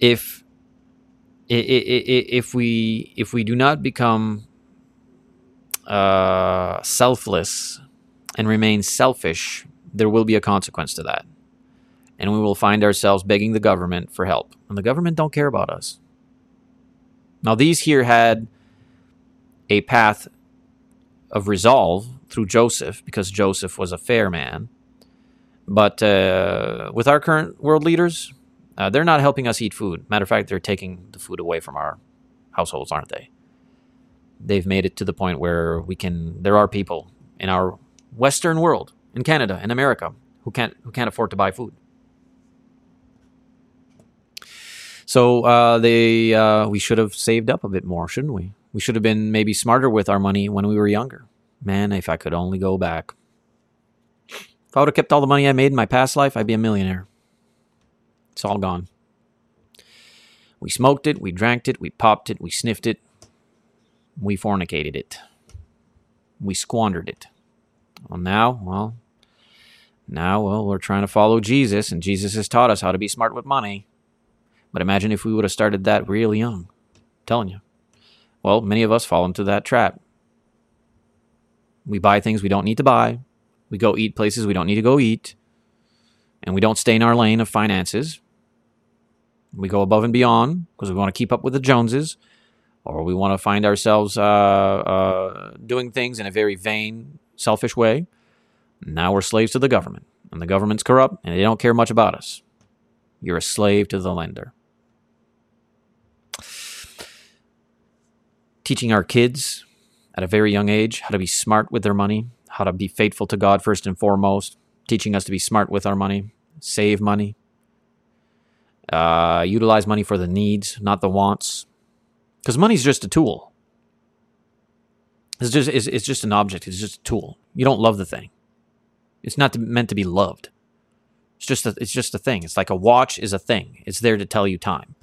Speaker 1: If if we if we do not become uh, selfless and remain selfish, there will be a consequence to that and we will find ourselves begging the government for help. And the government don't care about us. Now, these here had a path of resolve through Joseph because Joseph was a fair man. But uh, with our current world leaders, uh, they're not helping us eat food. Matter of fact, they're taking the food away from our households, aren't they? They've made it to the point where we can. There are people in our Western world, in Canada, in America, who can't who can't afford to buy food. So uh, they uh, we should have saved up a bit more, shouldn't we? We should have been maybe smarter with our money when we were younger. Man, if I could only go back. If I would have kept all the money I made in my past life, I'd be a millionaire. It's all gone. We smoked it, we drank it, we popped it, we sniffed it, we fornicated it, we squandered it. Well, now, well, now, well, we're trying to follow Jesus, and Jesus has taught us how to be smart with money. But imagine if we would have started that real young. I'm telling you. Well, many of us fall into that trap. We buy things we don't need to buy. We go eat places we don't need to go eat. And we don't stay in our lane of finances. We go above and beyond because we want to keep up with the Joneses or we want to find ourselves uh, uh, doing things in a very vain, selfish way. Now we're slaves to the government, and the government's corrupt, and they don't care much about us. You're a slave to the lender. Teaching our kids at a very young age how to be smart with their money, how to be faithful to God first and foremost, teaching us to be smart with our money, save money, uh, utilize money for the needs, not the wants. Because money's just a tool. It's just it's, it's just an object. It's just a tool. You don't love the thing. It's not meant to be loved. It's just a, it's just a thing. It's like a watch is a thing. It's there to tell you time.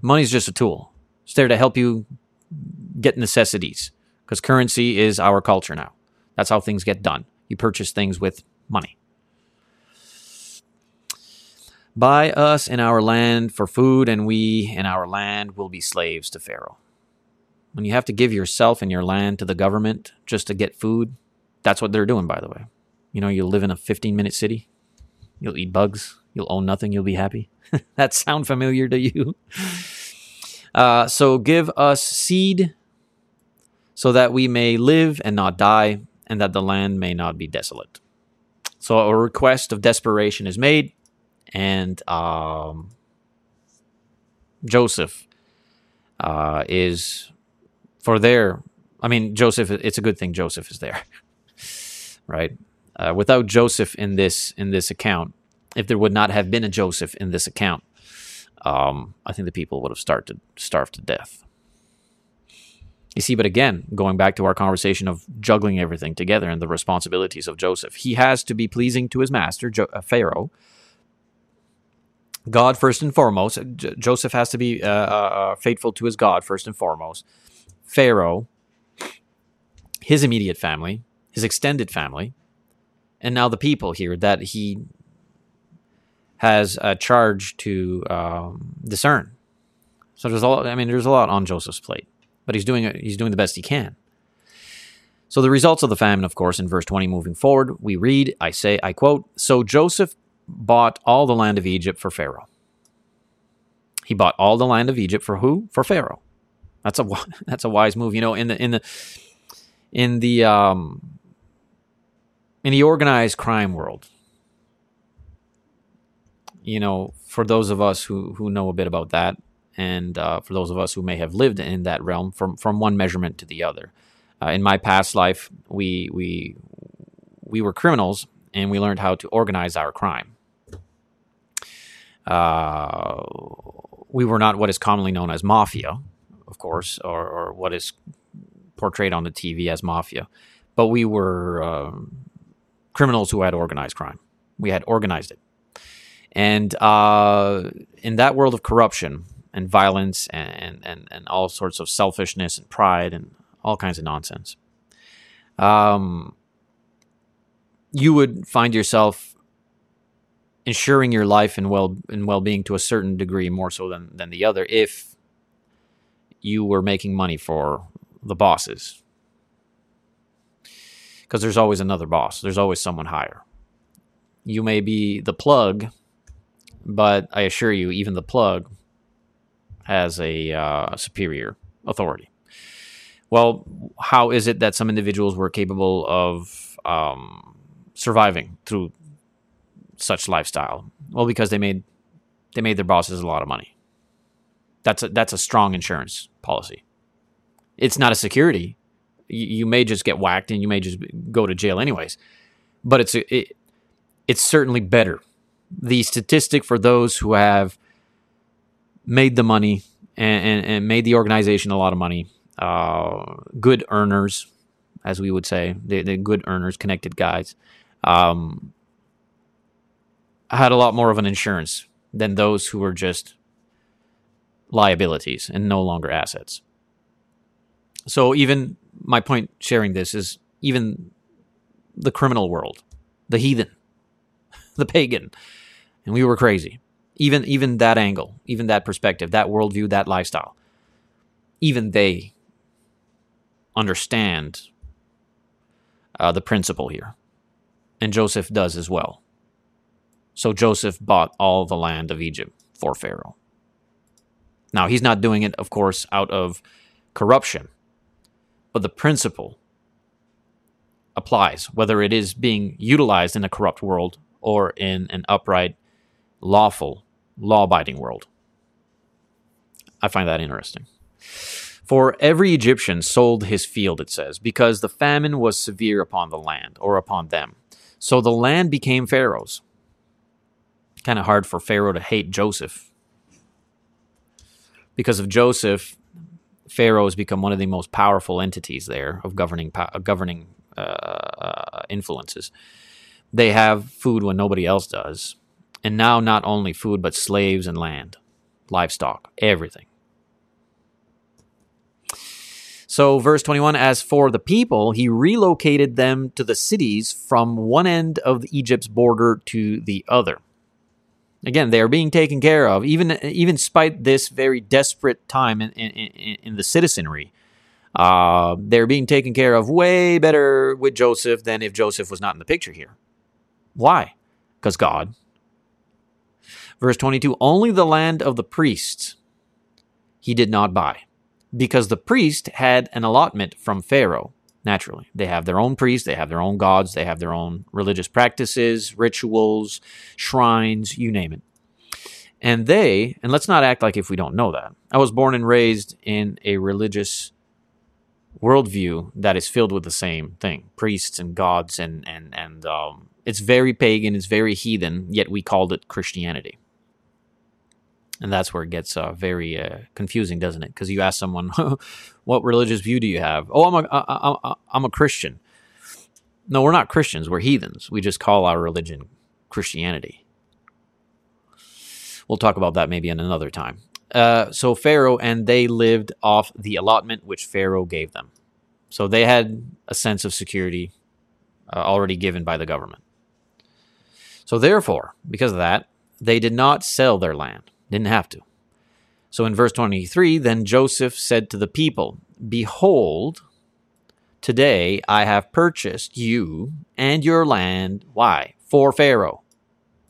Speaker 1: Money's just a tool. It's there to help you get necessities because currency is our culture now. That's how things get done. You purchase things with money. Buy us in our land for food, and we in our land will be slaves to Pharaoh. When you have to give yourself and your land to the government just to get food, that's what they're doing, by the way. You know, you'll live in a 15 minute city, you'll eat bugs, you'll own nothing, you'll be happy. that sound familiar to you? Uh, so give us seed so that we may live and not die, and that the land may not be desolate. So a request of desperation is made, and um, Joseph uh, is for there. I mean, Joseph. It's a good thing Joseph is there, right? Uh, without Joseph in this in this account, if there would not have been a Joseph in this account, um, I think the people would have started starved to death. You see, but again, going back to our conversation of juggling everything together and the responsibilities of Joseph, he has to be pleasing to his master, jo- uh, Pharaoh. God first and foremost. J- Joseph has to be uh, uh, uh, faithful to his God first and foremost. Pharaoh, his immediate family, his extended family, and now the people here that he has a charge to um, discern. So there's a lot. I mean, there's a lot on Joseph's plate, but he's doing he's doing the best he can. So the results of the famine, of course, in verse 20 moving forward, we read, I say, I quote, So Joseph bought all the land of Egypt for Pharaoh. He bought all the land of Egypt for who? For Pharaoh. That's a that's a wise move. You know, in the in the in the um in the organized crime world, you know, for those of us who who know a bit about that, and uh, for those of us who may have lived in that realm, from from one measurement to the other. Uh, in my past life, we we we were criminals, and we learned how to organize our crime. Uh, we were not what is commonly known as mafia, of course, or, or what is portrayed on the TV as mafia, but we were uh, criminals who had organized crime. We had organized it. And uh, in that world of corruption and violence and, and, and all sorts of selfishness and pride and all kinds of nonsense, um, you would find yourself ensuring your life and well and well being to a certain degree more so than, than the other if you were making money for the bosses. Because there's always another boss. There's always someone higher. You may be the plug but I assure you, even the plug has a uh, superior authority. Well, how is it that some individuals were capable of um, surviving through such lifestyle? Well, because they made they made their bosses a lot of money. That's a, that's a strong insurance policy. It's not a security. You, you may just get whacked and you may just go to jail anyways. But it's a, it, it's certainly better the statistic for those who have made the money and, and, and made the organization a lot of money, uh, good earners, as we would say, the, the good earners, connected guys, um, had a lot more of an insurance than those who were just liabilities and no longer assets. So even my point sharing this is even the criminal world, the heathen, the pagan, and we were crazy. Even even that angle, even that perspective, that worldview, that lifestyle, even they understand uh, the principle here, and Joseph does as well. So Joseph bought all the land of Egypt for Pharaoh. Now he's not doing it, of course, out of corruption, but the principle applies, whether it is being utilized in a corrupt world or in an upright lawful, law abiding world. I find that interesting. For every Egyptian sold his field, it says, because the famine was severe upon the land or upon them. So the land became Pharaoh's. Kind of hard for Pharaoh to hate Joseph. Because of Joseph, Pharaoh has become one of the most powerful entities there of governing governing uh, influences. They have food when nobody else does, and now not only food but slaves and land, livestock, everything. So, verse 21 As for the people, he relocated them to the cities from one end of Egypt's border to the other. Again, they are being taken care of, even even despite this very desperate time in, in, in the citizenry. Uh, they're being taken care of way better with Joseph than if Joseph was not in the picture here. Why? Because God. Verse 22 Only the land of the priests he did not buy, because the priest had an allotment from Pharaoh. Naturally, they have their own priests, they have their own gods, they have their own religious practices, rituals, shrines, you name it. And they, and let's not act like if we don't know that. I was born and raised in a religious worldview that is filled with the same thing priests and gods and and and um, it's very pagan it's very heathen yet we called it christianity and that's where it gets uh, very uh, confusing doesn't it? Because you ask someone what religious view do you have? Oh i'm a I, I, i'm a christian. No we're not christians. We're heathens. We just call our religion christianity. We'll talk about that maybe in another time. Uh, so Pharaoh and they lived off the allotment which Pharaoh gave them. So they had a sense of security uh, already given by the government. So therefore, because of that, they did not sell their land. Didn't have to. So in verse 23, then Joseph said to the people, Behold, today I have purchased you and your land. Why? For Pharaoh.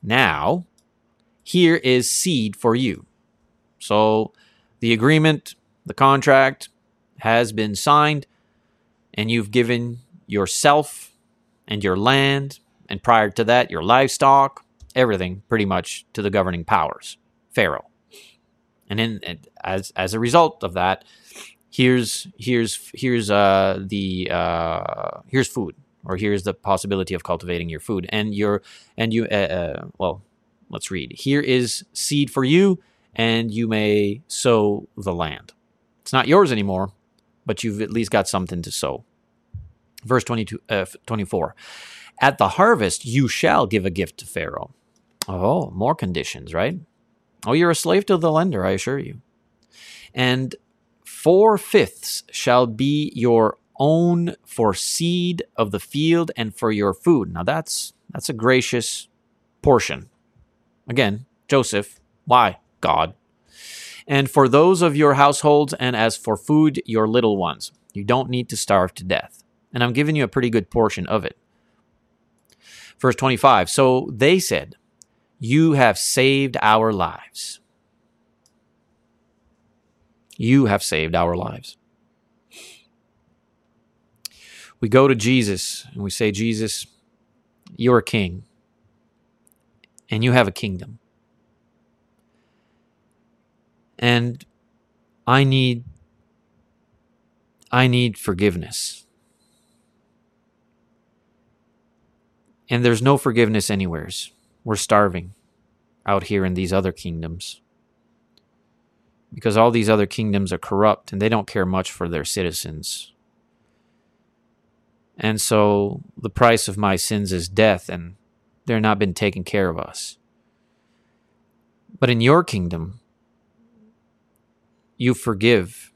Speaker 1: Now, here is seed for you so the agreement, the contract has been signed, and you've given yourself and your land, and prior to that, your livestock, everything pretty much to the governing powers, Pharaoh. And then, as as a result of that, here's here's here's uh, the uh, here's food, or here's the possibility of cultivating your food, and your and you uh, uh well, let's read. Here is seed for you and you may sow the land. It's not yours anymore, but you've at least got something to sow. Verse 22, uh, 24 At the harvest, you shall give a gift to Pharaoh. Oh, more conditions, right? Oh, you're a slave to the lender, I assure you. And four fifths shall be your own for seed of the field and for your food. Now that's that's a gracious portion. Again, Joseph, why? God. And for those of your households, and as for food, your little ones. You don't need to starve to death. And I'm giving you a pretty good portion of it. Verse 25 So they said, You have saved our lives. You have saved our lives. We go to Jesus and we say, Jesus, you're a king, and you have a kingdom. And I need I need forgiveness. And there's no forgiveness anywheres. We're starving out here in these other kingdoms. Because all these other kingdoms are corrupt and they don't care much for their citizens. And so the price of my sins is death, and they're not been taken care of us. But in your kingdom, you forgive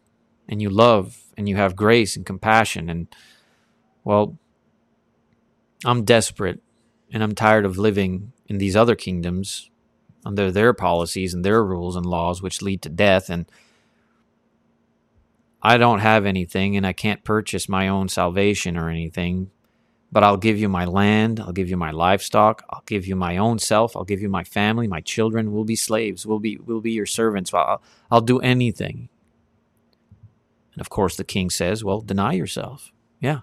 Speaker 1: and you love and you have grace and compassion. And, well, I'm desperate and I'm tired of living in these other kingdoms under their policies and their rules and laws, which lead to death. And I don't have anything and I can't purchase my own salvation or anything but I'll give you my land, I'll give you my livestock, I'll give you my own self, I'll give you my family, my children. We'll be slaves. We'll be we'll be your servants. I'll, I'll do anything. And of course, the king says, "Well, deny yourself." Yeah,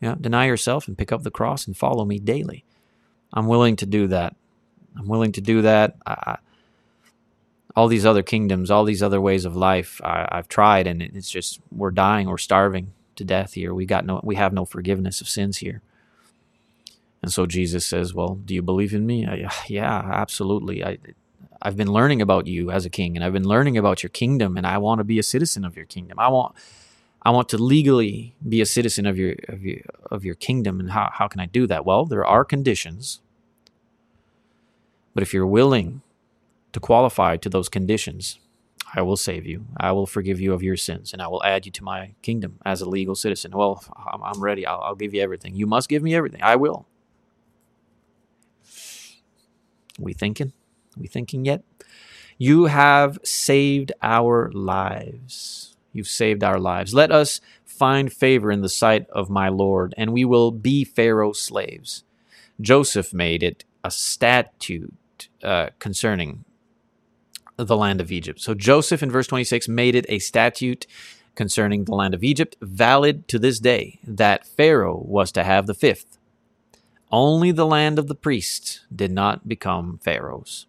Speaker 1: yeah, deny yourself and pick up the cross and follow me daily. I'm willing to do that. I'm willing to do that. I, all these other kingdoms, all these other ways of life. I, I've tried, and it's just we're dying, we're starving to death here. We got no, we have no forgiveness of sins here. And so Jesus says, "Well, do you believe in me? I, yeah, absolutely. I, I've been learning about you as a king, and I've been learning about your kingdom, and I want to be a citizen of your kingdom. I want, I want to legally be a citizen of your of your of your kingdom. And how how can I do that? Well, there are conditions, but if you're willing to qualify to those conditions, I will save you. I will forgive you of your sins, and I will add you to my kingdom as a legal citizen. Well, I'm, ready. I'll, I'll give you everything. You must give me everything. I will. We thinking? We thinking yet? You have saved our lives. You've saved our lives. Let us find favor in the sight of my Lord, and we will be Pharaoh's slaves. Joseph made it a statute uh, concerning the land of Egypt. So Joseph in verse 26 made it a statute concerning the land of Egypt, valid to this day, that Pharaoh was to have the fifth. Only the land of the priests did not become Pharaoh's.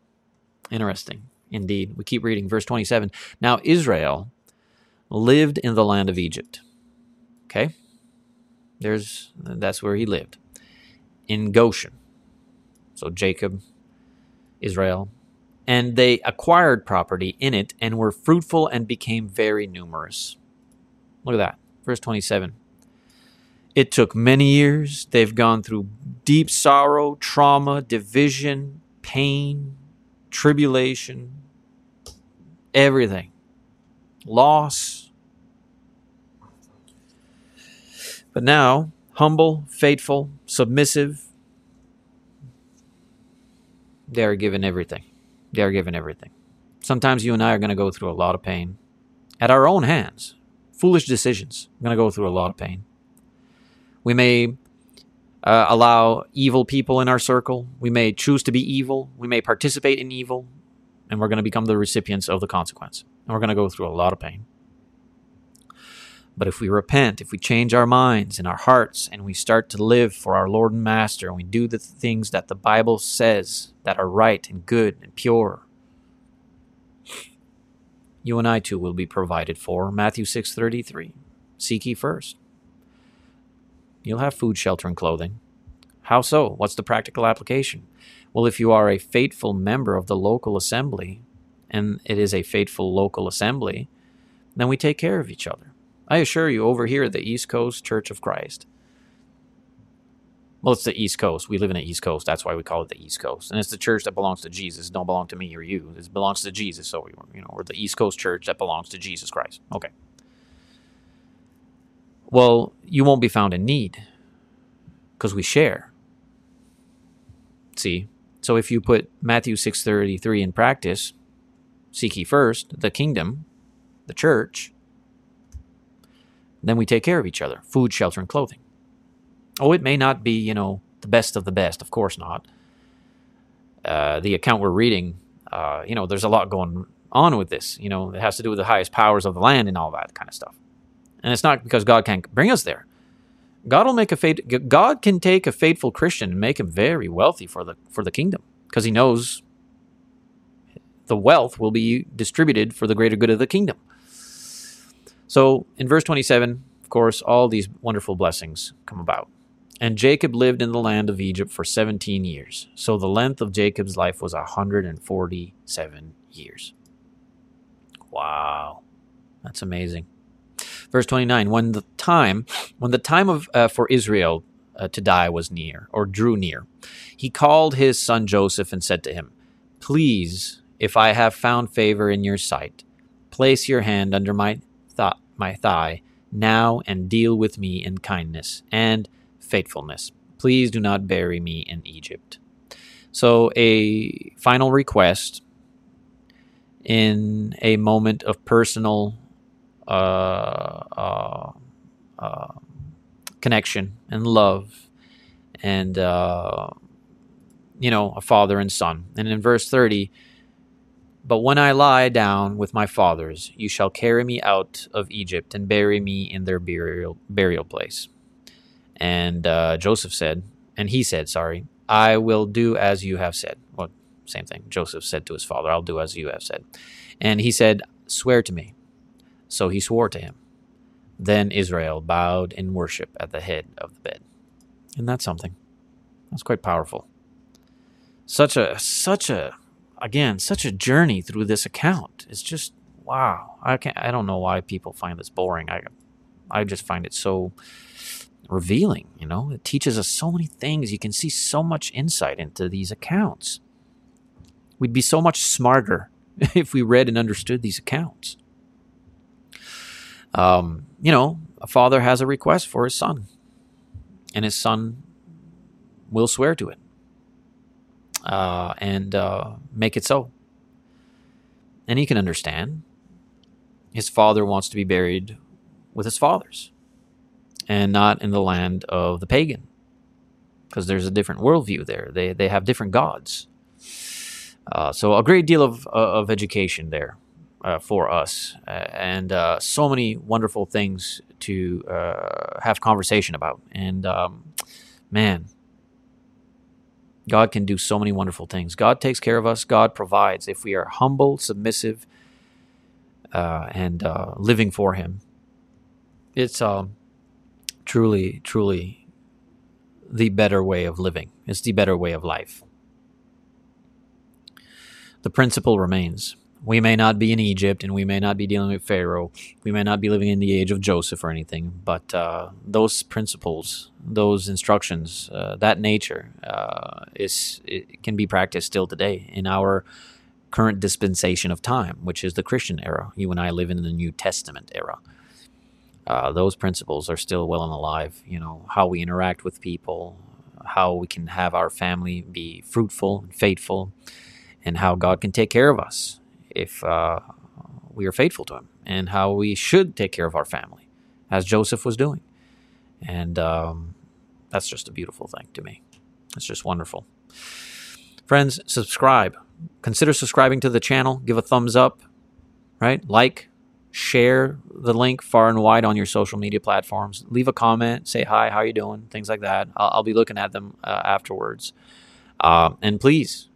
Speaker 1: Interesting. Indeed. We keep reading verse 27. Now Israel lived in the land of Egypt. Okay? There's that's where he lived. In Goshen. So Jacob, Israel, and they acquired property in it and were fruitful and became very numerous. Look at that. Verse 27. It took many years. They've gone through deep sorrow, trauma, division, pain, tribulation, everything, loss. But now, humble, faithful, submissive, they are given everything. They are given everything. Sometimes you and I are going to go through a lot of pain at our own hands. Foolish decisions. We're going to go through a lot of pain. We may uh, allow evil people in our circle. We may choose to be evil. We may participate in evil. And we're going to become the recipients of the consequence. And we're going to go through a lot of pain. But if we repent, if we change our minds and our hearts, and we start to live for our Lord and Master, and we do the things that the Bible says that are right and good and pure, you and I too will be provided for. Matthew 6:33. Seek ye first. You'll have food, shelter, and clothing. How so? What's the practical application? Well, if you are a faithful member of the local assembly, and it is a faithful local assembly, then we take care of each other. I assure you, over here at the East Coast Church of Christ, well, it's the East Coast. We live in the East Coast. That's why we call it the East Coast. And it's the church that belongs to Jesus. It don't belong to me or you. It belongs to Jesus. So, you know, we're the East Coast church that belongs to Jesus Christ. Okay. Well, you won't be found in need because we share. See? So if you put Matthew 6:33 in practice, seek ye first the kingdom, the church, then we take care of each other food, shelter, and clothing. Oh, it may not be, you know, the best of the best, of course not. Uh, the account we're reading, uh, you know, there's a lot going on with this. You know, it has to do with the highest powers of the land and all that kind of stuff. And it's not because God can't bring us there. God will make a fate. God can take a faithful Christian and make him very wealthy for the for the kingdom because He knows the wealth will be distributed for the greater good of the kingdom. So in verse 27, of course, all these wonderful blessings come about. And Jacob lived in the land of Egypt for 17 years. So the length of Jacob's life was 147 years. Wow. That's amazing. Verse 29, when the time when the time of uh, for Israel uh, to die was near or drew near, he called his son Joseph and said to him, "Please, if I have found favor in your sight, place your hand under my my thigh now and deal with me in kindness and faithfulness. Please do not bury me in Egypt. So, a final request in a moment of personal uh, uh, uh, connection and love, and uh, you know, a father and son. And in verse 30, but when I lie down with my fathers, you shall carry me out of Egypt and bury me in their burial burial place. And uh, Joseph said, and he said, sorry, I will do as you have said. Well, same thing. Joseph said to his father, I'll do as you have said. And he said, Swear to me. So he swore to him. Then Israel bowed in worship at the head of the bed. And that's something. That's quite powerful. Such a, such a, again, such a journey through this account. It's just, wow. I can't, I don't know why people find this boring. I, I just find it so revealing, you know? It teaches us so many things. You can see so much insight into these accounts. We'd be so much smarter if we read and understood these accounts. Um, you know, a father has a request for his son, and his son will swear to it uh, and uh, make it so. And he can understand. His father wants to be buried with his fathers and not in the land of the pagan because there's a different worldview there. They, they have different gods. Uh, so a great deal of, uh, of education there uh, for us uh, and so many wonderful things to uh, have conversation about. And um, man, God can do so many wonderful things. God takes care of us. God provides. If we are humble, submissive, and living for Him, it's um, truly, truly the better way of living. It's the better way of life. The principle remains. We may not be in Egypt and we may not be dealing with Pharaoh. We may not be living in the age of Joseph or anything, but uh, those principles, those instructions, uh, that nature uh, is can be practiced still today in our current dispensation of time, which is the Christian era. You and I live in the New Testament era uh, those principles are still well and alive. You know, how we interact with people, how we can have our family be fruitful and faithful, and how God can take care of us if uh, we are faithful to Him, and how we should take care of our family, as Joseph was doing. And um, that's just a beautiful thing to me. It's just wonderful. Friends, subscribe. Consider subscribing to the channel. Give a thumbs up, right? Like, share the link far and wide on your social media platforms. Leave a comment, say hi, how you doing, things like that. I'll, I'll be looking at them uh, afterwards. Uh, and please,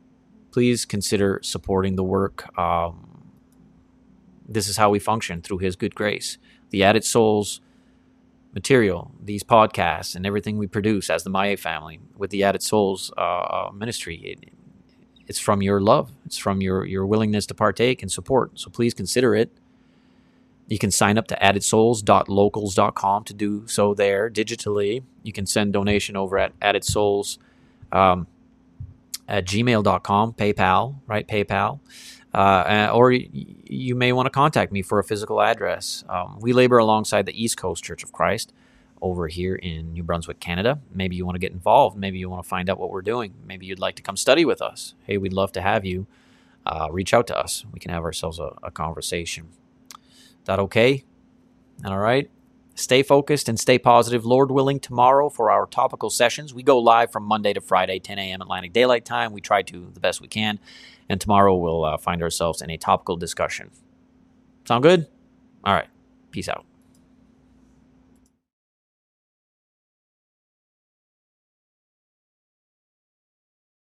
Speaker 1: please consider supporting the work. Um, this is how we function through His good grace. The Added Souls material, these podcasts, and everything we produce as the Maia family with the Added Souls uh, uh, ministry. It, it's from your love. It's from your your willingness to partake and support. So please consider it. You can sign up to addedsouls.locals.com to do so there digitally. You can send donation over at addedsouls um, at gmail.com, PayPal, right? PayPal. Uh, or you may want to contact me for a physical address. Um, we labor alongside the East Coast Church of Christ over here in New Brunswick, Canada. Maybe you want to get involved. Maybe you want to find out what we're doing. Maybe you'd like to come study with us. Hey, we'd love to have you. Uh, reach out to us. We can have ourselves a, a conversation that okay? All right. Stay focused and stay positive. Lord willing, tomorrow for our topical sessions, we go live from Monday to Friday, 10 a.m. Atlantic Daylight Time. We try to the best we can. And tomorrow we'll uh, find ourselves in a topical discussion. Sound good? All right. Peace out.